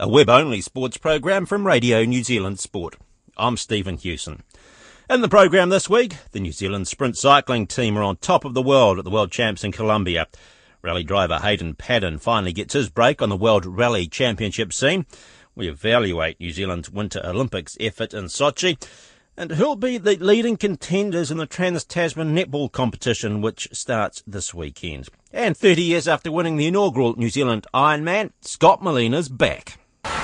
a web-only sports program from Radio New Zealand Sport. I'm Stephen Hewson. In the program this week, the New Zealand sprint cycling team are on top of the world at the World Champs in Colombia. Rally driver Hayden Paddon finally gets his break on the World Rally Championship scene. We evaluate New Zealand's Winter Olympics effort in Sochi and who'll be the leading contenders in the Trans Tasman netball competition, which starts this weekend. And 30 years after winning the inaugural New Zealand Ironman, Scott Molina's back.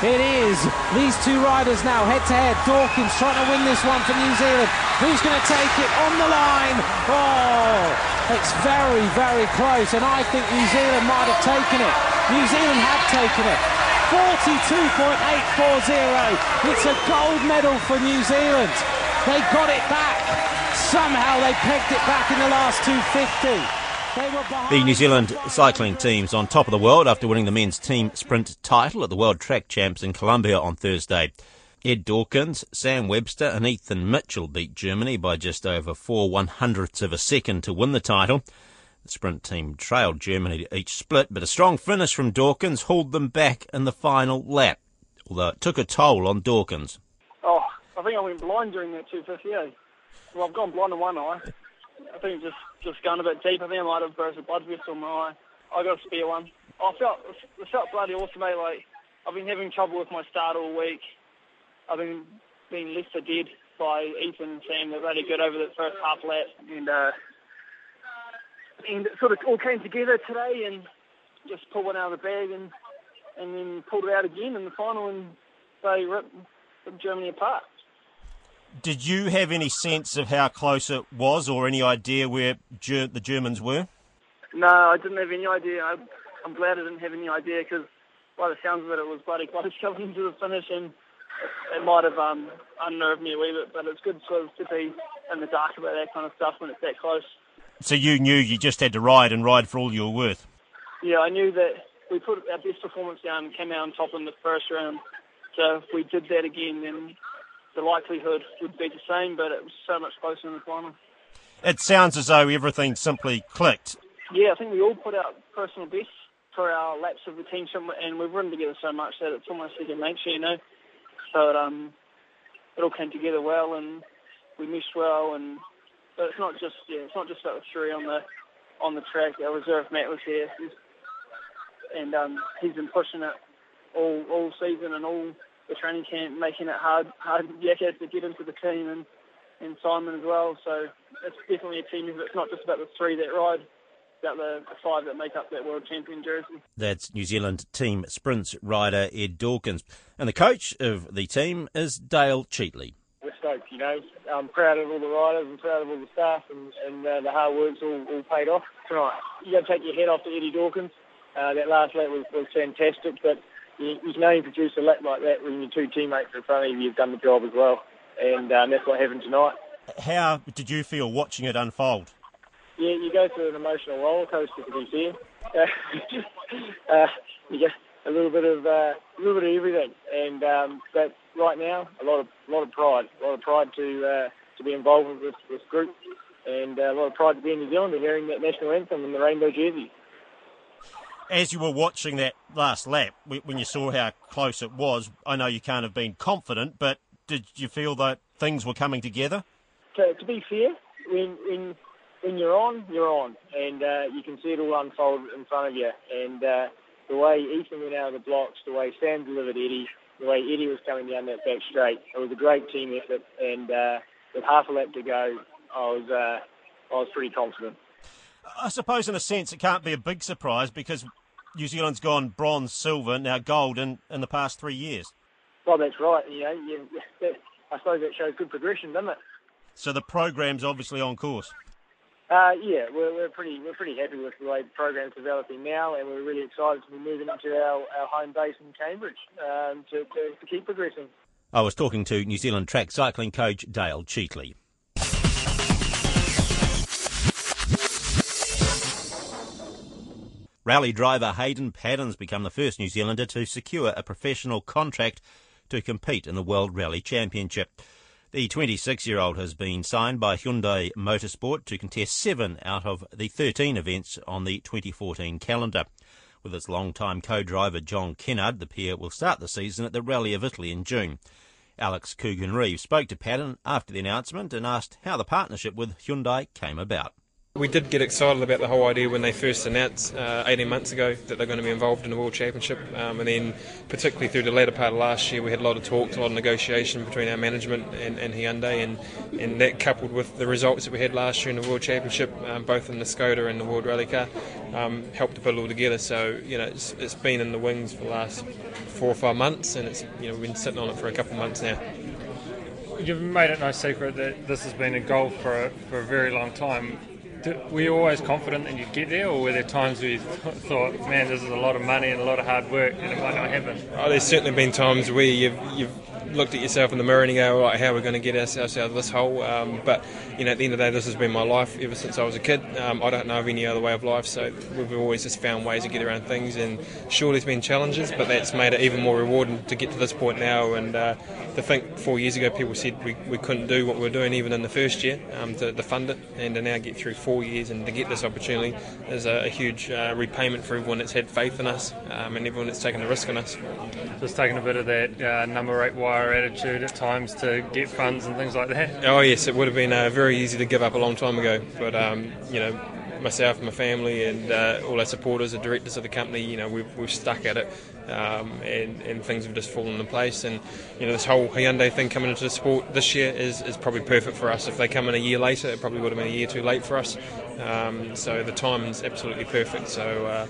It is. These two riders now head to head. Dawkins trying to win this one for New Zealand. Who's going to take it on the line? Oh, it's very, very close. And I think New Zealand might have taken it. New Zealand have taken it. 42.840. It's a gold medal for New Zealand. They got it back. Somehow they pegged it back in the last 250. The New Zealand cycling team's on top of the world after winning the men's team sprint title at the World Track Champs in Colombia on Thursday. Ed Dawkins, Sam Webster, and Ethan Mitchell beat Germany by just over four one hundredths of a second to win the title. The sprint team trailed Germany to each split, but a strong finish from Dawkins hauled them back in the final lap, although it took a toll on Dawkins. Oh, I think I went blind during that 250. Eh? Well, I've gone blind in one eye. I think just just going a bit deep. I think I might have burst a blood vessel in my eye. I got a spare one. I felt it felt bloody awesome, mate. Like I've been having trouble with my start all week. I've been being left for dead by Ethan and Sam. They're really good over the first half lap, and uh, and it sort of all came together today, and just pulled one out of the bag, and and then pulled it out again in the final, and they ripped Germany apart. Did you have any sense of how close it was, or any idea where Ger- the Germans were? No, I didn't have any idea. I, I'm glad I didn't have any idea because, by the sounds of it, it was bloody close coming into the finish, and it, it might have um, unnerved me a wee bit. But it's good sort of to be in the dark about that kind of stuff when it's that close. So you knew you just had to ride and ride for all you were worth. Yeah, I knew that we put our best performance down, and came out on top in the first round. So if we did that again, then the likelihood would be the same, but it was so much closer in the final. It sounds as though everything simply clicked. Yeah, I think we all put out personal best for our laps of the team, and we've run together so much that it's almost second nature, you know. So it, um, it all came together well, and we meshed well, and but it's not just yeah, it's not just about the three on the on the track. Our reserve Matt was here, and um, he's been pushing it all all season and all the training camp, making it hard hard yakkas to get into the team, and and Simon as well. So it's definitely a team effort. It's not just about the three that ride. it's About the, the five that make up that world champion jersey. That's New Zealand team sprints rider Ed Dawkins. And the coach of the team is Dale Cheatley we're stoked, you know. I'm proud of all the riders and proud of all the staff, and, and uh, the hard work's all, all paid off tonight. You got to take your head off to Eddie Dawkins. Uh, that last lap was, was fantastic, but you, you, can only produce a lap like that when your two teammates are in front of you have done the job as well, and um, that's what happened tonight. How did you feel watching it unfold? Yeah, you go through an emotional roller coaster to be fair. uh, you get a little bit of uh, a little bit of everything, and um, but right now a lot of a lot of pride, a lot of pride to uh, to be involved with this, group, and uh, a lot of pride to be in New Zealand and hearing that national anthem in the rainbow jersey. As you were watching that last lap, when you saw how close it was, I know you can't have been confident, but did you feel that things were coming together? To, to be fair, when when when you're on, you're on, and uh, you can see it all unfold in front of you. And uh, the way Ethan went out of the blocks, the way Sam delivered Eddie, the way Eddie was coming down that back straight. It was a great team effort, and uh, with half a lap to go, I was uh, I was pretty confident. I suppose, in a sense, it can't be a big surprise because New Zealand's gone bronze, silver, now gold in, in the past three years. Well, that's right. You know, you, I suppose that shows good progression, doesn't it? So the program's obviously on course. Uh, yeah, we're, we're pretty we're pretty happy with the way the program's developing now, and we're really excited to be moving into our, our home base in Cambridge um, to, to, to keep progressing. I was talking to New Zealand track cycling coach Dale Cheatley. Rally driver Hayden Paddon's become the first New Zealander to secure a professional contract to compete in the World Rally Championship. The 26 year old has been signed by Hyundai Motorsport to contest seven out of the 13 events on the 2014 calendar. With its long-time co-driver John Kennard, the pair will start the season at the Rally of Italy in June. Alex Coogan Reeves spoke to Paddon after the announcement and asked how the partnership with Hyundai came about. We did get excited about the whole idea when they first announced uh, 18 months ago that they're going to be involved in the World Championship. Um, and then, particularly through the latter part of last year, we had a lot of talks, a lot of negotiation between our management and, and Hyundai. And, and that coupled with the results that we had last year in the World Championship, um, both in the Skoda and the World Rally Car, um, helped to put it all together. So, you know, it's, it's been in the wings for the last four or five months, and it's, you know, we've been sitting on it for a couple of months now. You've made it no secret that this has been a goal for a, for a very long time were you always confident that you'd get there, or were there times where you th- thought, man, this is a lot of money and a lot of hard work, and it might not happen? Oh, there's certainly been times where you've, you've looked at yourself in the mirror and you go, right, how are we going to get ourselves out of this hole? Um, but you know, at the end of the day, this has been my life ever since I was a kid. Um, I don't know of any other way of life, so we've always just found ways to get around things. And sure, there's been challenges, but that's made it even more rewarding to get to this point now. And uh, to think four years ago, people said we, we couldn't do what we are doing even in the first year um, to, to, fund it, and to now get through four years and to get this opportunity is a, a huge uh, repayment for everyone that's had faith in us um, and everyone that's taken a risk on us. Just taking a bit of that uh, number eight wire attitude at times to get funds and things like that. Oh yes, it would have been uh, very easy to give up a long time ago, but um, you know myself and my family and uh, all our supporters, the directors of the company, you know, we've, we've stuck at it um, and, and things have just fallen into place. And, you know, this whole Hyundai thing coming into the sport this year is, is probably perfect for us. If they come in a year later, it probably would have been a year too late for us. Um, so the timing's absolutely perfect. So, uh,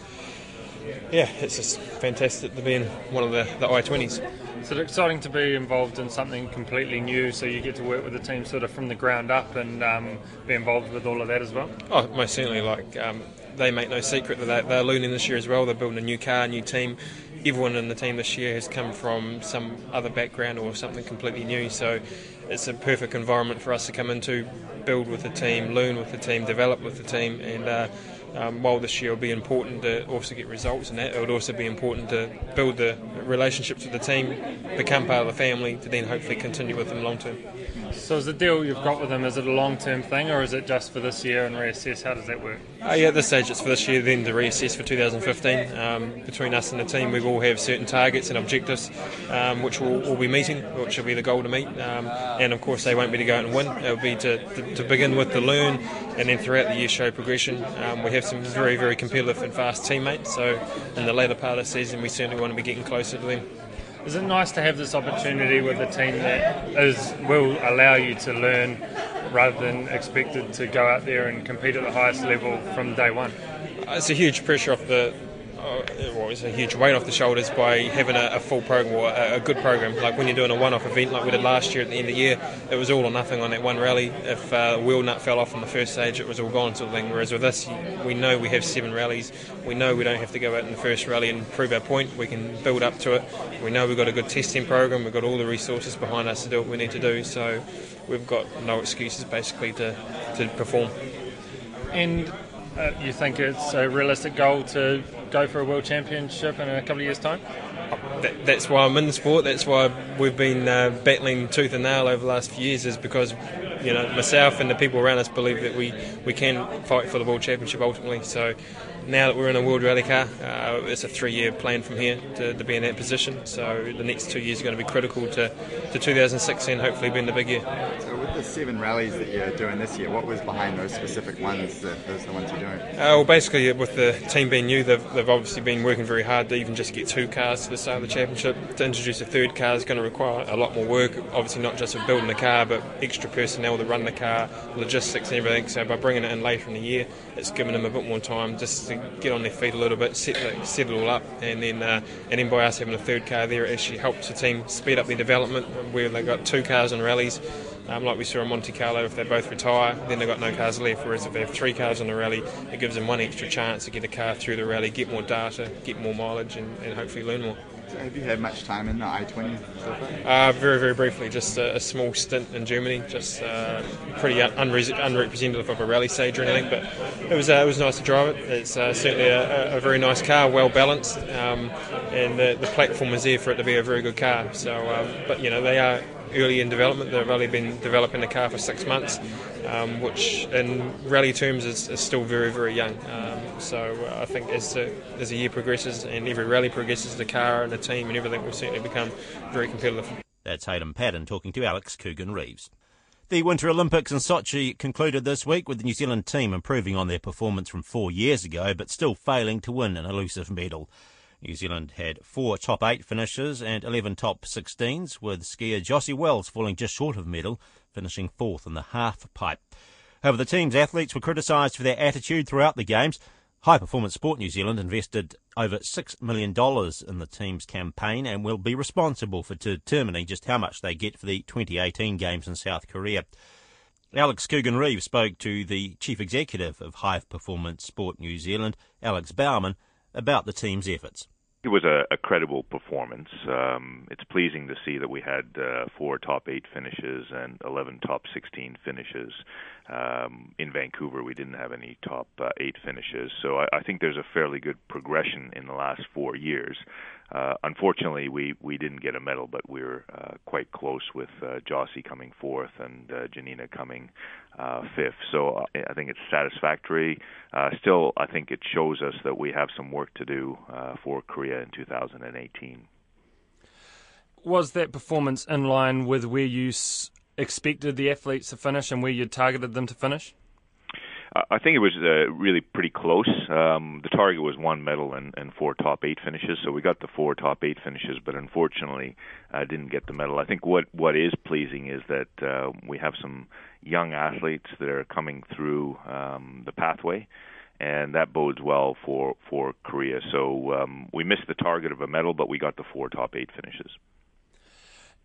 yeah, it's just fantastic to be in one of the, the I-20s. So it's exciting to be involved in something completely new. So you get to work with the team sort of from the ground up and um, be involved with all of that as well. Oh, most certainly. Like um, they make no secret that they're, they're learning this year as well. They're building a new car, new team. Everyone in the team this year has come from some other background or something completely new. So it's a perfect environment for us to come into, build with the team, learn with the team, develop with the team, and. Uh, um, while this year will be important to also get results in that, it would also be important to build the relationships with the team, become part of the family, to then hopefully continue with them long term. So is the deal you've got with them, is it a long-term thing or is it just for this year and reassess? How does that work? Uh, yeah, at this stage it's for this year, then to reassess for 2015. Um, between us and the team, we all have certain targets and objectives um, which we'll, be meeting, which will be the goal to meet. Um, and of course they won't be to go out and win, it'll be to, to, to, begin with to learn and then throughout the year show progression. Um, we have some very, very competitive and fast teammates, so in the later part of the season we certainly want to be getting closer to them. Is it nice to have this opportunity with a team that is will allow you to learn rather than expected to go out there and compete at the highest level from day one? It's a huge pressure off the uh, well, a huge weight off the shoulders by having a, a full program or a, a, good program. Like when you're doing a one-off event like we did last year at the end of the year, it was all or nothing on that one rally. If uh, wheel nut fell off on the first stage, it was all gone sort of thing. Whereas with this, we know we have seven rallies. We know we don't have to go out in the first rally and prove our point. We can build up to it. We know we've got a good testing program. We've got all the resources behind us to do what we need to do. So we've got no excuses basically to, to perform. And uh, you think it's a realistic goal to go for a world championship in a couple of years' time? That, that's why I'm in the sport. That's why we've been uh, battling tooth and nail over the last few years. Is because you know myself and the people around us believe that we, we can fight for the world championship ultimately. So now that we're in a world rally car, uh, it's a three-year plan from here to, to, be in that position. So the next two years are going to be critical to, to 2016, hopefully being the big year. So with the seven rallies that you're doing this year, what was behind those specific ones? That, those are the ones you're doing. Uh, well, basically with the team being new, they've, they've obviously been working very hard to even just get two cars to the start of the championship. To introduce a third car is going to require a lot more work. Obviously not just with building the car, but extra personnel to run the car, logistics and everything. So by bringing it in later in the year, it's given them a bit more time just to get on their feet a little bit, set, set it all up, and then uh, and then by us having a third car there, it actually helps the team speed up their development. Where they've got two cars in rallies, Um, like we saw in Monte Carlo, if they both retire, then they've got no cars left. Whereas if they have three cars in the rally, it gives them one extra chance to get a car through the rally, get more data, get more mileage, and, and hopefully learn more. Have you had much time in the I-20 so far? Uh, very, very briefly, just a, a, small stint in Germany, just uh, pretty unre- unrepresentative of a rally stage or anything, but it was uh, it was nice to drive it. It's uh, certainly a, a, very nice car, well balanced, um, and the, the platform is there for it to be a very good car. So, um, but you know they are early in development. They've only been developing the car for six months, um, which in rally terms is, is, still very, very young. Um, so I think as the, as the year progresses and every rally progresses, the car and the team and everything will certainly become very competitive. That's Hayden Paddon talking to Alex Coogan Reeves. The Winter Olympics in Sochi concluded this week with the New Zealand team improving on their performance from four years ago, but still failing to win an elusive medal. New Zealand had four top eight finishes and 11 top 16s, with skier Jossi Wells falling just short of medal, finishing fourth in the half pipe. However, the team's athletes were criticised for their attitude throughout the Games. High Performance Sport New Zealand invested over $6 million in the team's campaign and will be responsible for determining just how much they get for the 2018 Games in South Korea. Alex Coogan Reeves spoke to the Chief Executive of High Performance Sport New Zealand, Alex Baumann, about the team's efforts. It was a, a credible performance. Um, it's pleasing to see that we had uh, four top eight finishes and 11 top 16 finishes. Um, in Vancouver, we didn't have any top uh, eight finishes, so I, I think there's a fairly good progression in the last four years. Uh, unfortunately, we, we didn't get a medal, but we were uh, quite close with uh, Jossi coming fourth and uh, Janina coming uh, fifth. So uh, I think it's satisfactory. Uh, still, I think it shows us that we have some work to do uh, for Korea in 2018. Was that performance in line with where you s- expected the athletes to finish and where you targeted them to finish? I think it was uh, really pretty close. Um, the target was one medal and, and four top eight finishes, so we got the four top eight finishes, but unfortunately uh, didn't get the medal. I think what what is pleasing is that uh, we have some young athletes that are coming through um, the pathway, and that bodes well for for Korea. So um, we missed the target of a medal, but we got the four top eight finishes.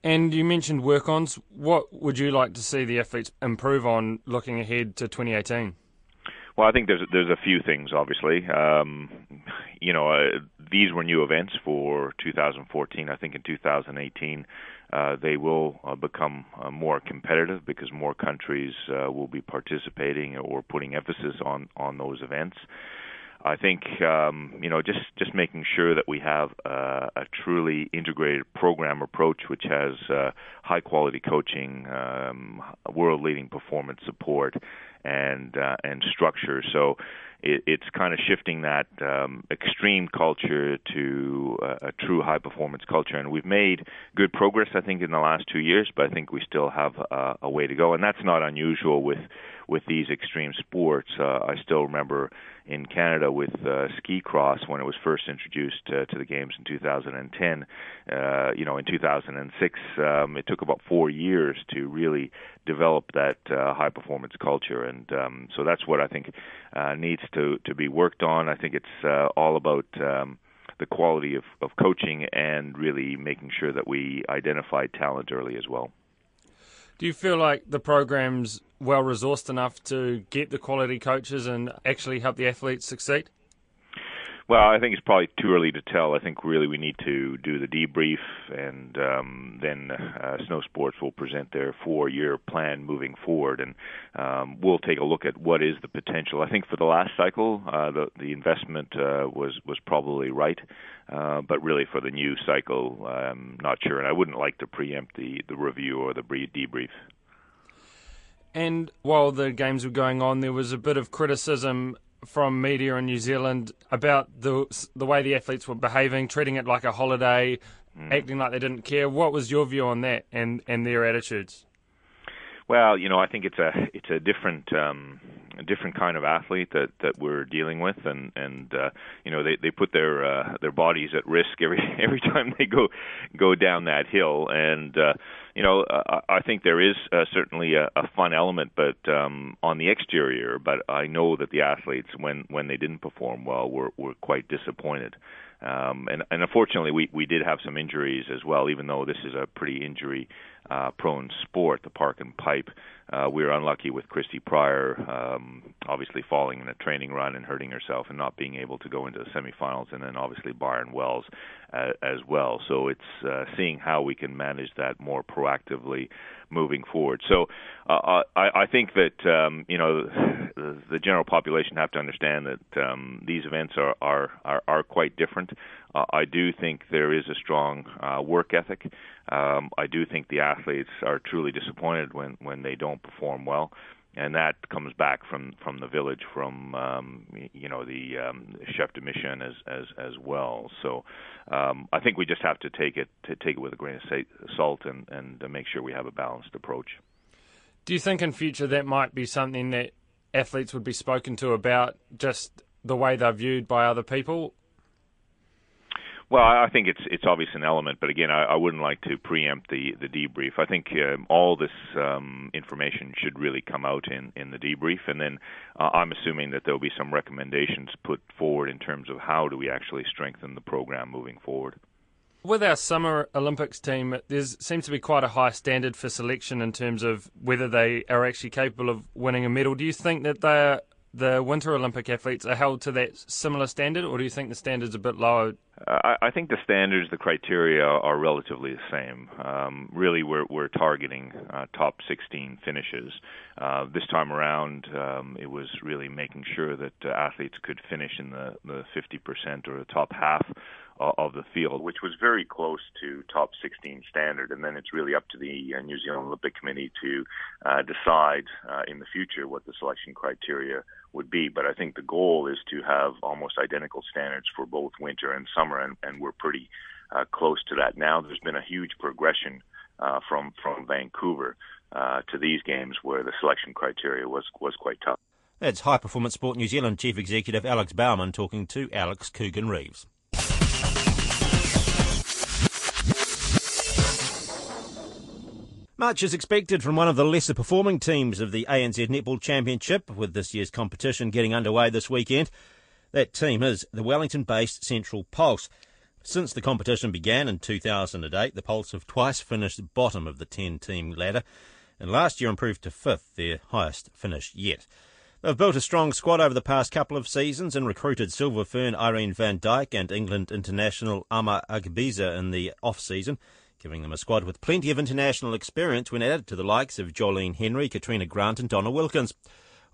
And you mentioned work ons. What would you like to see the athletes improve on looking ahead to 2018? Well, I think there's there's a few things. Obviously, um, you know, uh, these were new events for 2014. I think in 2018 uh, they will uh, become uh, more competitive because more countries uh, will be participating or putting emphasis on on those events. I think um, you know just just making sure that we have uh, a truly integrated program approach, which has uh, high quality coaching, um, world leading performance support, and uh, and structure. So it, it's kind of shifting that um, extreme culture to a, a true high performance culture. And we've made good progress, I think, in the last two years, but I think we still have uh, a way to go. And that's not unusual with with these extreme sports. Uh, I still remember in Canada with uh, ski cross when it was first introduced uh, to the games in 2010. Uh, you know, in 2006, um, it took about four years to really develop that uh, high performance culture, and um, so that's what I think uh, needs to to be worked on. I think it's uh, all about. Um, the quality of, of coaching and really making sure that we identify talent early as well. Do you feel like the program's well resourced enough to get the quality coaches and actually help the athletes succeed? Well, I think it's probably too early to tell. I think really we need to do the debrief, and um, then uh, Snow Sports will present their four-year plan moving forward, and um, we'll take a look at what is the potential. I think for the last cycle, uh, the the investment uh, was was probably right. Uh, but really, for the new cycle, I'm not sure, and I wouldn't like to preempt the, the review or the debrief. And while the games were going on, there was a bit of criticism from media in New Zealand about the the way the athletes were behaving, treating it like a holiday, mm. acting like they didn't care. What was your view on that and, and their attitudes? Well, you know, I think it's a it's a different um, a different kind of athlete that that we're dealing with, and and uh, you know they they put their uh, their bodies at risk every every time they go go down that hill, and uh, you know I think there is uh, certainly a, a fun element, but um, on the exterior. But I know that the athletes, when when they didn't perform well, were were quite disappointed. Um, and, and unfortunately, we, we did have some injuries as well, even though this is a pretty injury uh, prone sport, the park and pipe. Uh, we were unlucky with Christy Prior, um, obviously falling in a training run and hurting herself and not being able to go into the semifinals, and then obviously Byron Wells uh, as well. So it's uh, seeing how we can manage that more proactively moving forward. So uh, I, I think that um, you know the, the general population have to understand that um, these events are are are, are quite different. Uh, I do think there is a strong uh, work ethic. Um, I do think the athletes are truly disappointed when when they don't perform well and that comes back from from the village, from um, you know the um, chef de mission as as as well. So um, I think we just have to take it to take it with a grain of salt and and make sure we have a balanced approach. Do you think in future that might be something that athletes would be spoken to about, just the way they're viewed by other people, well, I think it's it's obvious an element, but again, I, I wouldn't like to preempt the the debrief. I think um, all this um, information should really come out in in the debrief, and then uh, I'm assuming that there'll be some recommendations put forward in terms of how do we actually strengthen the program moving forward. With our Summer Olympics team, there seems to be quite a high standard for selection in terms of whether they are actually capable of winning a medal. Do you think that they're the Winter Olympic athletes are held to that similar standard, or do you think the standard's a bit lower? I, I think the standards, the criteria are relatively the same. Um, really, we're, we're targeting uh, top 16 finishes. Uh, this time around, um, it was really making sure that uh, athletes could finish in the, the 50% or the top half of the field, which was very close to top 16 standard. And then it's really up to the uh, New Zealand Olympic Committee to uh, decide uh, in the future what the selection criteria would be. But I think the goal is to have almost identical standards for both winter and summer, and, and we're pretty uh, close to that now. There's been a huge progression uh, from from Vancouver uh, to these games where the selection criteria was was quite tough. That's High Performance Sport New Zealand Chief Executive Alex Baumann talking to Alex Coogan Reeves. Much is expected from one of the lesser performing teams of the ANZ Netball Championship, with this year's competition getting underway this weekend. That team is the Wellington based Central Pulse. Since the competition began in 2008, the Pulse have twice finished bottom of the 10 team ladder, and last year improved to fifth, their highest finish yet. They've built a strong squad over the past couple of seasons and recruited Silver Fern Irene van Dyk and England international Ama Agbeze in the off season giving them a squad with plenty of international experience when added to the likes of Jolene Henry, Katrina Grant, and Donna Wilkins.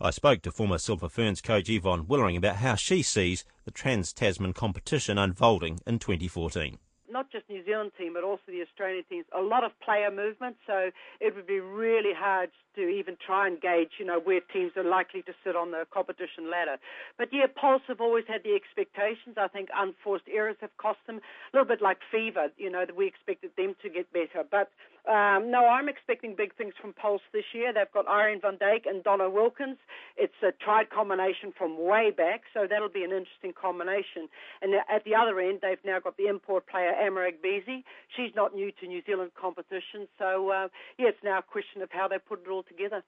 I spoke to former Silver Ferns coach Yvonne Willering about how she sees the Trans Tasman competition unfolding in 2014 not just New Zealand team, but also the Australian teams, a lot of player movement. So it would be really hard to even try and gauge, you know, where teams are likely to sit on the competition ladder. But yeah, Pulse have always had the expectations. I think unforced errors have cost them a little bit like Fever, you know, that we expected them to get better. But um, no, I'm expecting big things from Pulse this year. They've got Irene van Dyk and Donna Wilkins. It's a tried combination from way back, so that'll be an interesting combination. And at the other end, they've now got the import player Ama Agbeze. She's not new to New Zealand competition, so uh, yeah, it's now a question of how they put it all together.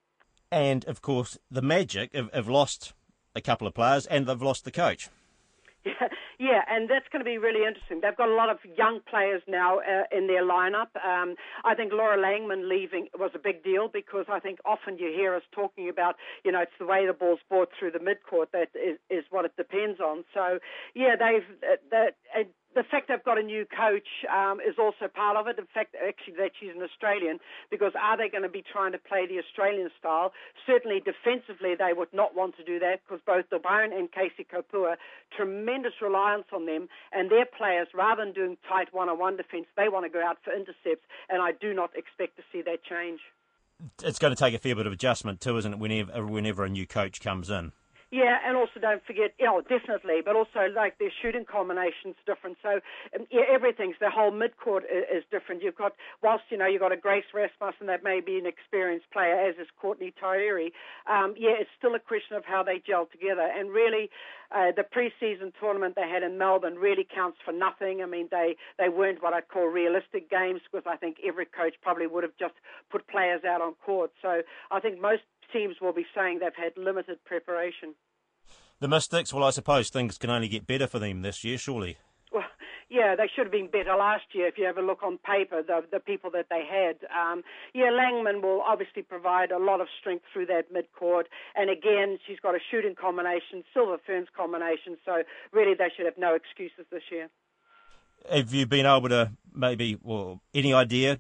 And of course, the Magic have, have lost a couple of players, and they've lost the coach. Yeah, yeah, and that's going to be really interesting. They've got a lot of young players now uh, in their lineup. Um, I think Laura Langman leaving was a big deal because I think often you hear us talking about, you know, it's the way the ball's brought through the midcourt that is, is what it depends on. So, yeah, they've uh, that. Uh, the fact they've got a new coach um, is also part of it. The fact actually that she's an Australian, because are they going to be trying to play the Australian style? Certainly defensively, they would not want to do that because both de Bruin and Casey Kopua, tremendous reliance on them, and their players, rather than doing tight one-on-one defence, they want to go out for intercepts, and I do not expect to see that change. It's going to take a fair bit of adjustment too, isn't it? Whenever whenever a new coach comes in. Yeah, and also don't forget, know, definitely, but also like their shooting combinations different. So um, yeah, everything's the whole midcourt is, is different. You've got whilst you know you've got a Grace Rasmussen that may be an experienced player, as is Courtney Tairi. Um, yeah, it's still a question of how they gel together. And really, uh, the preseason tournament they had in Melbourne really counts for nothing. I mean, they they weren't what I'd call realistic games because I think every coach probably would have just put players out on court. So I think most teams will be saying they've had limited preparation. The Mystics, well, I suppose things can only get better for them this year, surely. Well, yeah, they should have been better last year. If you have a look on paper, the the people that they had, um, yeah, Langman will obviously provide a lot of strength through that mid court. And again, she's got a shooting combination, Silver Ferns combination. So really, they should have no excuses this year. Have you been able to maybe, well, any idea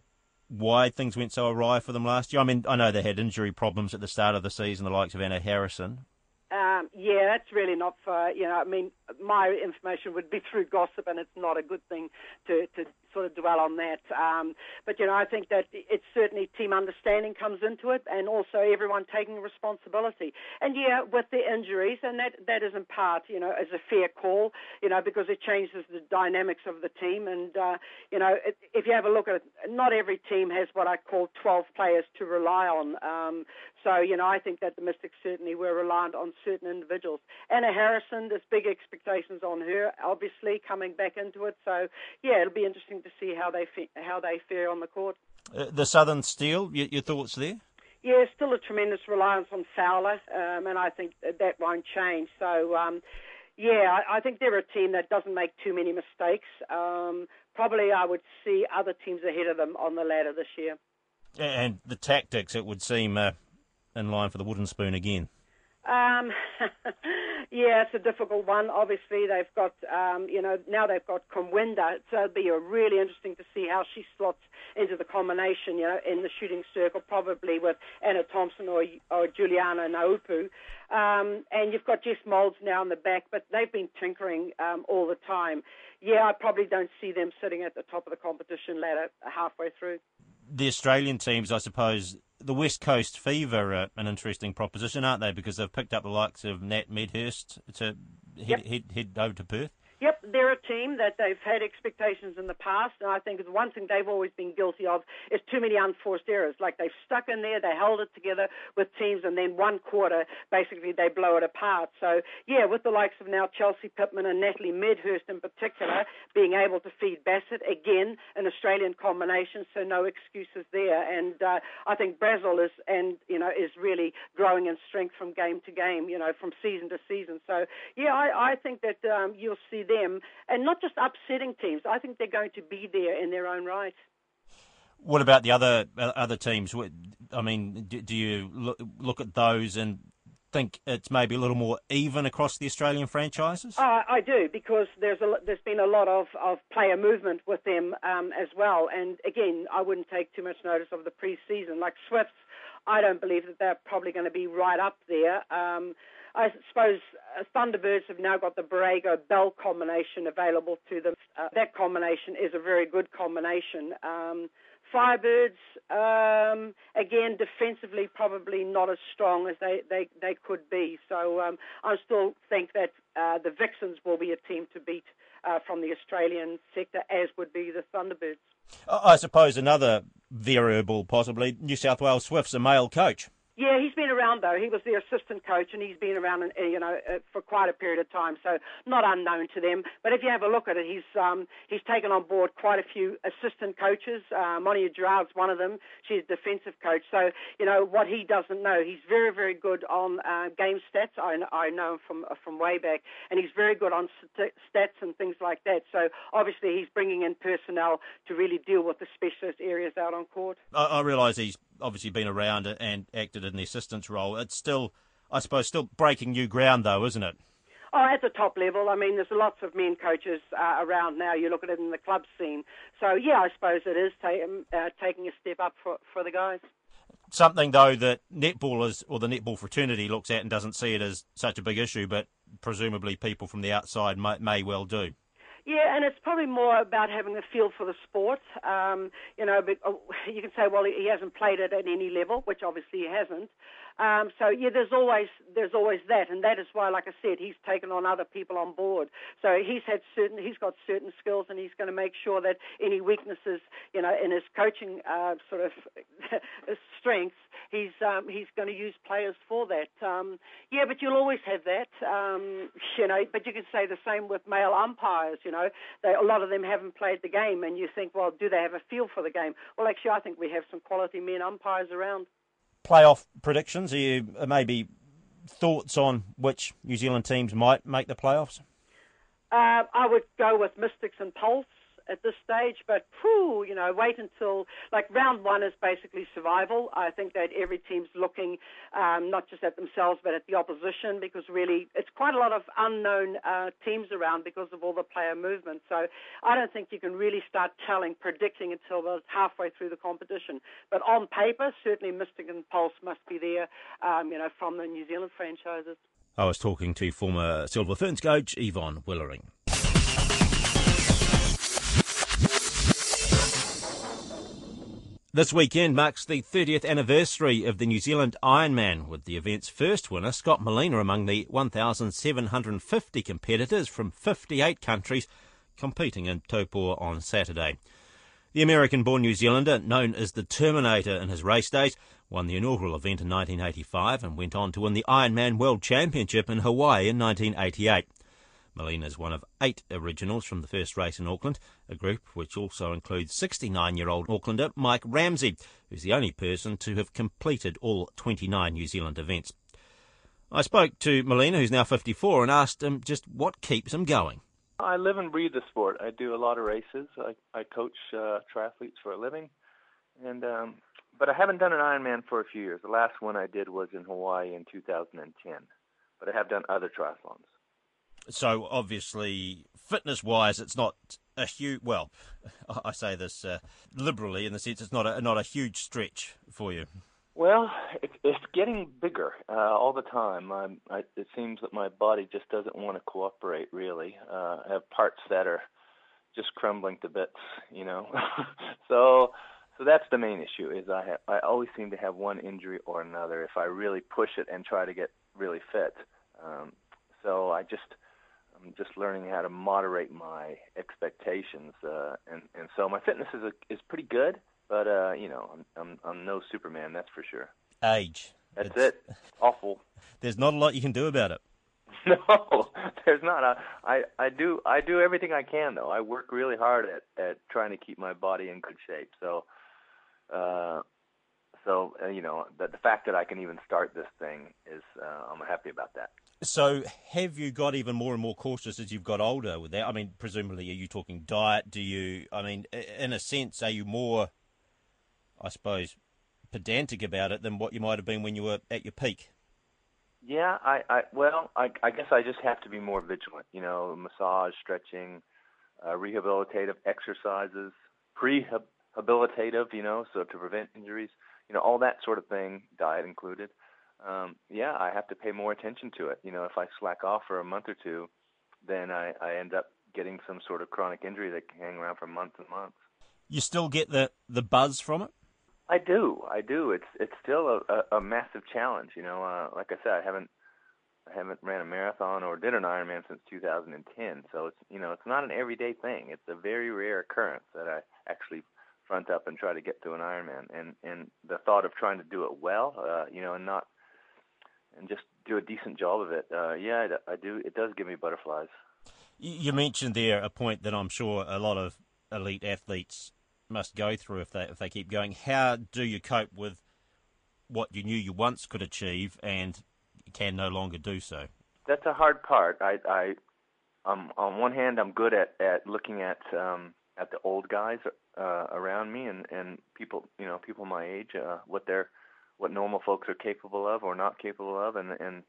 why things went so awry for them last year? I mean, I know they had injury problems at the start of the season, the likes of Anna Harrison. Um, yeah, that's really not for you know. I mean, my information would be through gossip, and it's not a good thing to to sort of dwell on that. Um, but you know, I think that it's certainly team understanding comes into it, and also everyone taking responsibility. And yeah, with the injuries, and that that is in part, you know, as a fair call, you know, because it changes the dynamics of the team. And uh, you know, if you have a look at it, not every team has what I call 12 players to rely on. Um, so you know, I think that the Mystics certainly were reliant on certain individuals. Anna Harrison, this big expectations on her, obviously coming back into it. So yeah, it'll be interesting to see how they how they fare on the court. Uh, the Southern Steel, your, your, thoughts there? Yeah, still a tremendous reliance on Fowler, um, and I think that, that won't change. So. Um, yeah, I, I think they're a team that doesn't make too many mistakes. Um, probably I would see other teams ahead of them on the ladder this year. And the Tactix, it would seem, uh, in line for the wooden spoon again. Um, yeah, it's a difficult one. Obviously, they've got, um, you know, now they've got Kumwenda, so it'll be really interesting to see how she slots into the combination, you know, in the shooting circle, probably with Anna Thompson or, or Julianna Naoupu. Um, and you've got Jess Moulds now in the back, but they've been tinkering um, all the time. Yeah, I probably don't see them sitting at the top of the competition ladder halfway through. The Australian teams, I suppose, the West Coast Fever are an interesting proposition, aren't they? Because they've picked up the likes of Nat Medhurst to head, yep. head, head over to Perth. Yep, they're a team that they've had expectations in the past, and I think the one thing they've always been guilty of is too many unforced errors. Like they've stuck in there, they held it together with teams, and then one quarter, basically, they blow it apart. So, yeah, with the likes of now Chelsea Pittman and Natalie Medhurst in particular being able to feed Bassett, again, an Australian combination, so no excuses there. And uh, I think Brazill is, and, you know, is really growing in strength from game to game, you know, from season to season. So, yeah, I, I think that um, you'll see them, and not just upsetting teams. I think they're going to be there in their own right. What about the other uh, other teams? I mean, do, do you look, look at those and think it's maybe a little more even across the Australian franchises? Uh, I do because there's a, there's been a lot of, of player movement with them um, as well. And again, I wouldn't take too much notice of the pre-season. Like Swifts, I don't believe that they're probably going to be right up there. Um, I suppose uh, Thunderbirds have now got the Borrego Bell combination available to them. Uh, that combination is a very good combination. Um, Firebirds, um, again, defensively probably not as strong as they, they, they could be. So um, I still think that uh, the Vixens will be a team to beat uh, from the Australian sector, as would be the Thunderbirds. I suppose another variable, possibly, New South Wales Swifts, a male coach. Yeah, he's been around though. He was the assistant coach, and he's been around, uh, you know, uh, for quite a period of time. So not unknown to them. But if you have a look at it, he's um, he's taken on board quite a few assistant coaches. Uh, Monia Gerard's one of them. She's a defensive coach. So you know what he doesn't know. He's very very good on uh, game stats. I, I know him from from way back, and he's very good on st- stats and things like that. So obviously he's bringing in personnel to really deal with the specialist areas out on court. I, I realise he's obviously been around and acted in the assistance role. It's still, I suppose, still breaking new ground, though, isn't it? Oh, at the top level. I mean, there's lots of men coaches uh, around now. You look at it in the club scene. So, yeah, I suppose it is ta- um, uh, taking a step up for, for the guys. Something, though, that netballers or the netball fraternity looks at and doesn't see it as such a big issue, but presumably people from the outside may, may well do. Yeah, and it's probably more about having a feel for the sport. Um, you know, but, oh, you can say, well, he hasn't played it at any level, which obviously he hasn't. Um, so yeah, there's always there's always that, and that is why, like I said, he's taken on other people on board. So he's had certain he's got certain skills, and he's going to make sure that any weaknesses, you know, in his coaching uh, sort of strengths, he's um, he's going to use players for that. Um, yeah, but you'll always have that, um, you know. But you can say the same with male umpires. You know, they, a lot of them haven't played the game, and you think, well, do they have a feel for the game? Well, actually, I think we have some quality men umpires around playoff predictions? Are you, maybe, thoughts on which New Zealand teams might make the playoffs? Uh, I would go with Mystics and Pulse at this stage, but whew, you know, wait until like round one is basically survival. I think that every team's looking um, not just at themselves but at the opposition because really it's quite a lot of unknown uh, teams around because of all the player movement. So I don't think you can really start telling, predicting until about halfway through the competition. But on paper, certainly Mystic and Pulse must be there, um, you know, from the New Zealand franchises. I was talking to former Silver Ferns coach Yvonne Willering. This weekend marks the 30th anniversary of the New Zealand Ironman, with the event's first winner, Scott Molina, among the 1,750 competitors from 58 countries competing in Taupo on Saturday. The American born New Zealander, known as the Terminator in his race days, won the inaugural event in 1985 and went on to win the Ironman World Championship in Hawaii in 1988. Molina is one of eight originals from the first race in Auckland, a group which also includes 69 year old Aucklander Mike Ramsey, who's the only person to have completed all 29 New Zealand events. I spoke to Molina, who's now 54, and asked him just what keeps him going. I live and breathe the sport. I do a lot of races. I, I coach uh, triathletes for a living, and um, but I haven't done an Ironman for a few years. The last one I did was in Hawaii in 2010, but I have done other triathlons. So obviously, fitness-wise, it's not a huge. Well, I say this uh, liberally in the sense it's not a not a huge stretch for you. Well, it, it's getting bigger uh, all the time. I'm, I, it seems that my body just doesn't want to cooperate. Really, uh, I have parts that are just crumbling to bits. You know, so so that's the main issue. Is I have I always seem to have one injury or another if I really push it and try to get really fit. Um, so I just I'm just learning how to moderate my expectations, uh, and and so my fitness is a, is pretty good, but uh, you know I'm, I'm I'm no Superman, that's for sure. Age. That's it's, it. Awful. There's not a lot you can do about it. No, there's not. I, I I do I do everything I can though. I work really hard at at trying to keep my body in good shape. So, uh, so uh, you know the, the fact that I can even start this thing is uh, I'm happy about that. So, have you got even more and more cautious as you've got older with that? I mean, presumably, are you talking diet? Do you, I mean, in a sense, are you more, I suppose, pedantic about it than what you might have been when you were at your peak? Yeah, I, I well, I, I guess I just have to be more vigilant. You know, massage, stretching, uh, rehabilitative exercises, prehabilitative. You know, so to prevent injuries. You know, all that sort of thing, diet included um, yeah, I have to pay more attention to it. You know, if I slack off for a month or two, then I, I end up getting some sort of chronic injury that can hang around for months and months. You still get the the buzz from it? I do, I do. It's it's still a, a, a massive challenge. You know, uh, like I said, I haven't I haven't ran a marathon or did an Ironman since 2010. So it's you know it's not an everyday thing. It's a very rare occurrence that I actually front up and try to get to an Ironman. And and the thought of trying to do it well, uh, you know, and not and just do a decent job of it. Uh, yeah, I, I do. It does give me butterflies. You mentioned there a point that I'm sure a lot of elite athletes must go through if they if they keep going. How do you cope with what you knew you once could achieve and can no longer do so? That's a hard part. I, I, um, on one hand, I'm good at at looking at um, at the old guys uh, around me and and people, you know, people my age, uh, what they're what normal folks are capable of or not capable of, and and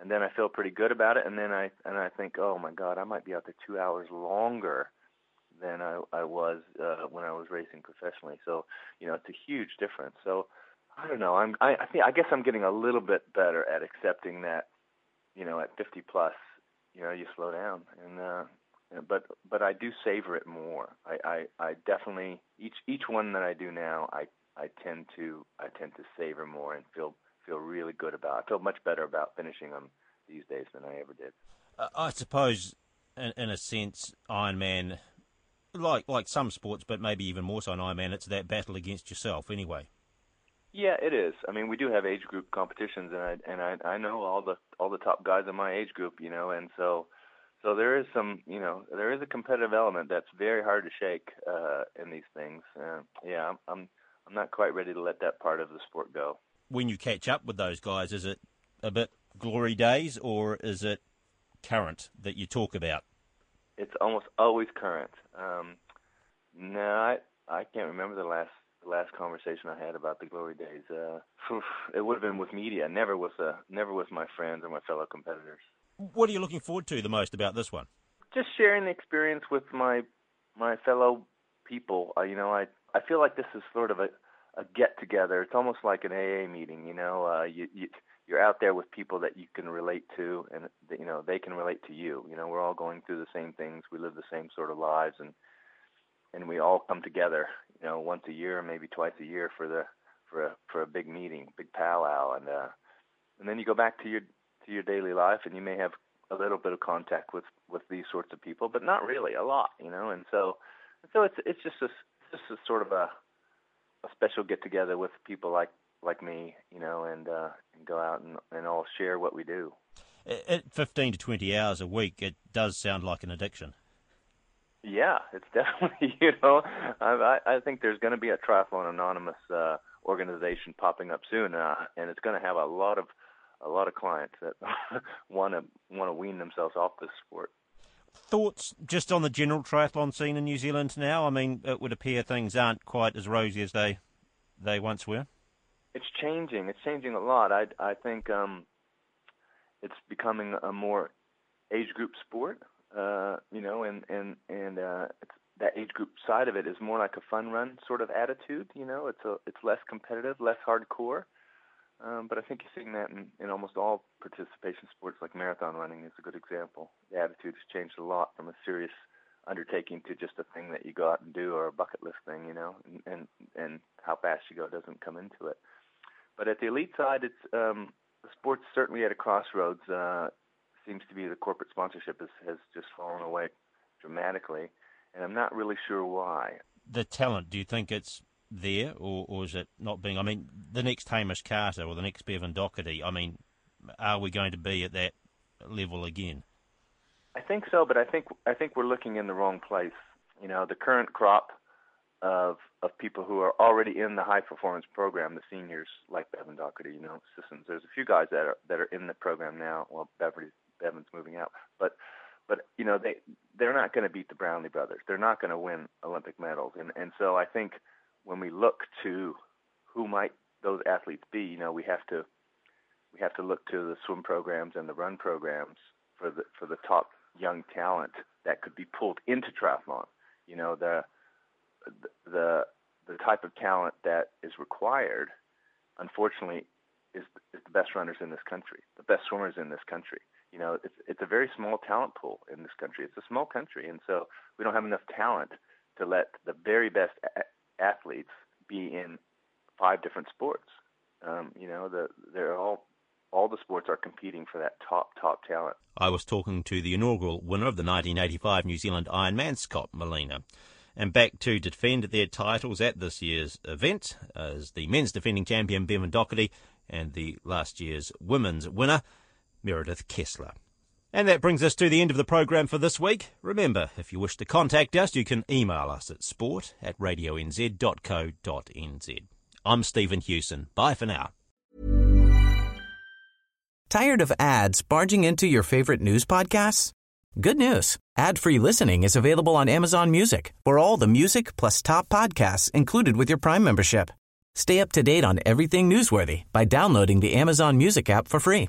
and then I feel pretty good about it, and then I and I think, oh my God, I might be out there two hours longer than I I was uh, when I was racing professionally. So you know, it's a huge difference. So I don't know. I'm I I, think, I guess I'm getting a little bit better at accepting that, you know, at 50 plus, you know, you slow down and. uh but but I do savor it more. I, I I definitely each each one that I do now I I tend to I tend to savor more and feel feel really good about. I feel much better about finishing them these days than I ever did. Uh, I suppose, in, in, a sense, Ironman, like like some sports, but maybe even more so in Ironman, it's that battle against yourself anyway. Yeah, it is. I mean, we do have age group competitions, and I and I I know all the all the top guys in my age group, you know, and so so there is some, you know, there is a competitive element that's very hard to shake uh, in these things. Uh, yeah, I'm, I'm I'm not quite ready to let that part of the sport go. When you catch up with those guys, is it a bit glory days or is it current that you talk about? it's almost always current. Um, no, I I can't remember the last the last conversation I had about the glory days. Uh, it would have been with media, never with uh, never with my friends or my fellow competitors. What are you looking forward to the most about this one? Just sharing the experience with my my fellow people. Uh, you know, I I feel like this is sort of a a get together. It's almost like an AA meeting. You know, uh, you you you're out there with people that you can relate to, and you know they can relate to you. You know, we're all going through the same things. We live the same sort of lives, and and we all come together. You know, once a year, maybe twice a year for the for a for a big meeting, big powwow, and uh, and then you go back to your to your daily life, and you may have a little bit of contact with with these sorts of people, but not really a lot. You know, and so so it's it's just a just a sort of a a special get together with people like like me, you know, and uh, and go out and, and all share what we do. At 15 to 20 hours a week, it does sound like an addiction. Yeah, it's definitely, you know, I, I think there's going to be a Triathlon Anonymous uh, organization popping up soon, uh, and it's going to have a lot of a lot of clients that want to want to wean themselves off this sport. Thoughts just on the general triathlon scene in New Zealand now? I mean, it would appear things aren't quite as rosy as they they once were. It's changing. It's changing a lot. I I think um, it's becoming a more age group sport. Uh, you know, and and and uh, it's, that age group side of it is more like a fun run sort of attitude. You know, it's a it's less competitive, less hardcore. Um, but I think you're seeing that in, in almost all participation sports, like marathon running is a good example. The attitude has changed a lot from a serious undertaking to just a thing that you go out and do or a bucket list thing, you know, and and, and how fast you go doesn't come into it. But at the elite side, it's um, the sport's certainly at a crossroads. Uh, seems to be the corporate sponsorship has has just fallen away dramatically, and I'm not really sure why. The talent, do you think it's there, or, or is it not being? I mean, the next Hamish Carter or the next Bevan Docherty. I mean, are we going to be at that level again? I think so, but I think I think we're looking in the wrong place. You know, the current crop of of people who are already in the high performance program, the seniors like Bevan Docherty, you know, Sissons. There's a few guys that are that are in the program now. Well, Beverly Bevan's moving out, but but you know they they're not going to beat the Brownlee brothers. They're not going to win Olympic medals, and and so I think when we look to who might those athletes be, you know, we have to we have to look to the swim programs and the run programs for the for the top young talent that could be pulled into triathlon. You know, the the the type of talent that is required, unfortunately, is is the best runners in this country, the best swimmers in this country. You know, it's it's a very small talent pool in this country. It's a small country, and so we don't have enough talent to let the very best athletes be in five different sports. Um, you know, the, they're all all the sports are competing for that top top talent. I was talking to the inaugural winner of the 1985 New Zealand Ironman, Scott Molina. And back to defend their titles at this year's event as the men's defending champion Bevan Docherty and the last year's women's winner Meredith Kessler. And that brings us to the end of the program for this week. Remember, if you wish to contact us, you can email us at sport at radionz.co.nz. I'm Stephen Hewson. Bye for now. Tired of ads barging into your favorite news podcasts? Good news. Ad-free listening is available on Amazon Music for all the music plus top podcasts included with your Prime membership. Stay up to date on everything newsworthy by downloading the Amazon Music app for free